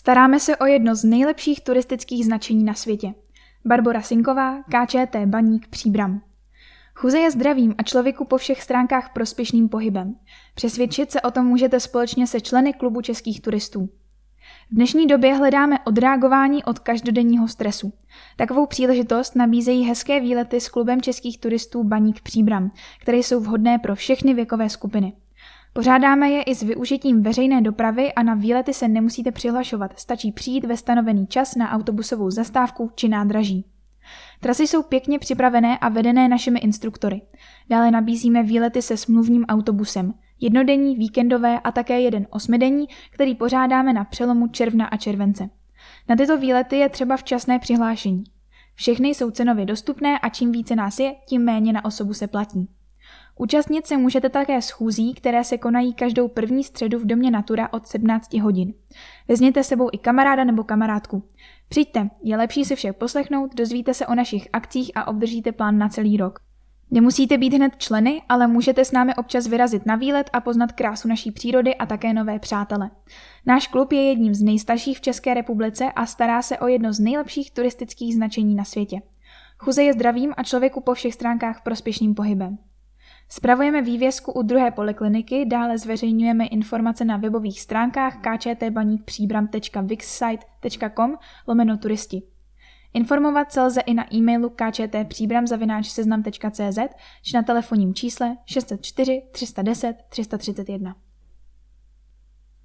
Staráme se o jedno z nejlepších turistických značení na světě. Barbora Sinková, KČT Baník Příbram. Chuze je zdravým a člověku po všech stránkách prospěšným pohybem. Přesvědčit se o tom můžete společně se členy klubu českých turistů. V dnešní době hledáme odreagování od každodenního stresu. Takovou příležitost nabízejí hezké výlety s klubem českých turistů Baník Příbram, které jsou vhodné pro všechny věkové skupiny. Pořádáme je i s využitím veřejné dopravy a na výlety se nemusíte přihlašovat, stačí přijít ve stanovený čas na autobusovou zastávku či nádraží. Trasy jsou pěkně připravené a vedené našimi instruktory. Dále nabízíme výlety se smluvním autobusem, jednodenní, víkendové a také jeden osmidenní, který pořádáme na přelomu června a července. Na tyto výlety je třeba včasné přihlášení. Všechny jsou cenově dostupné a čím více nás je, tím méně na osobu se platí. Účastnit se můžete také schůzí, které se konají každou první středu v domě Natura od 17 hodin. Vezměte sebou i kamaráda nebo kamarádku. Přijďte, je lepší si vše poslechnout, dozvíte se o našich akcích a obdržíte plán na celý rok. Nemusíte být hned členy, ale můžete s námi občas vyrazit na výlet a poznat krásu naší přírody a také nové přátele. Náš klub je jedním z nejstarších v České republice a stará se o jedno z nejlepších turistických značení na světě. Chuze je zdravým a člověku po všech stránkách prospěšným pohybem. Spravujeme vývězku u druhé polikliniky, dále zveřejňujeme informace na webových stránkách kčtbaníkpříbram.wixsite.com lomeno turisti. Informovat se lze i na e-mailu kčtpříbram.seznam.cz či na telefonním čísle 604 310 331.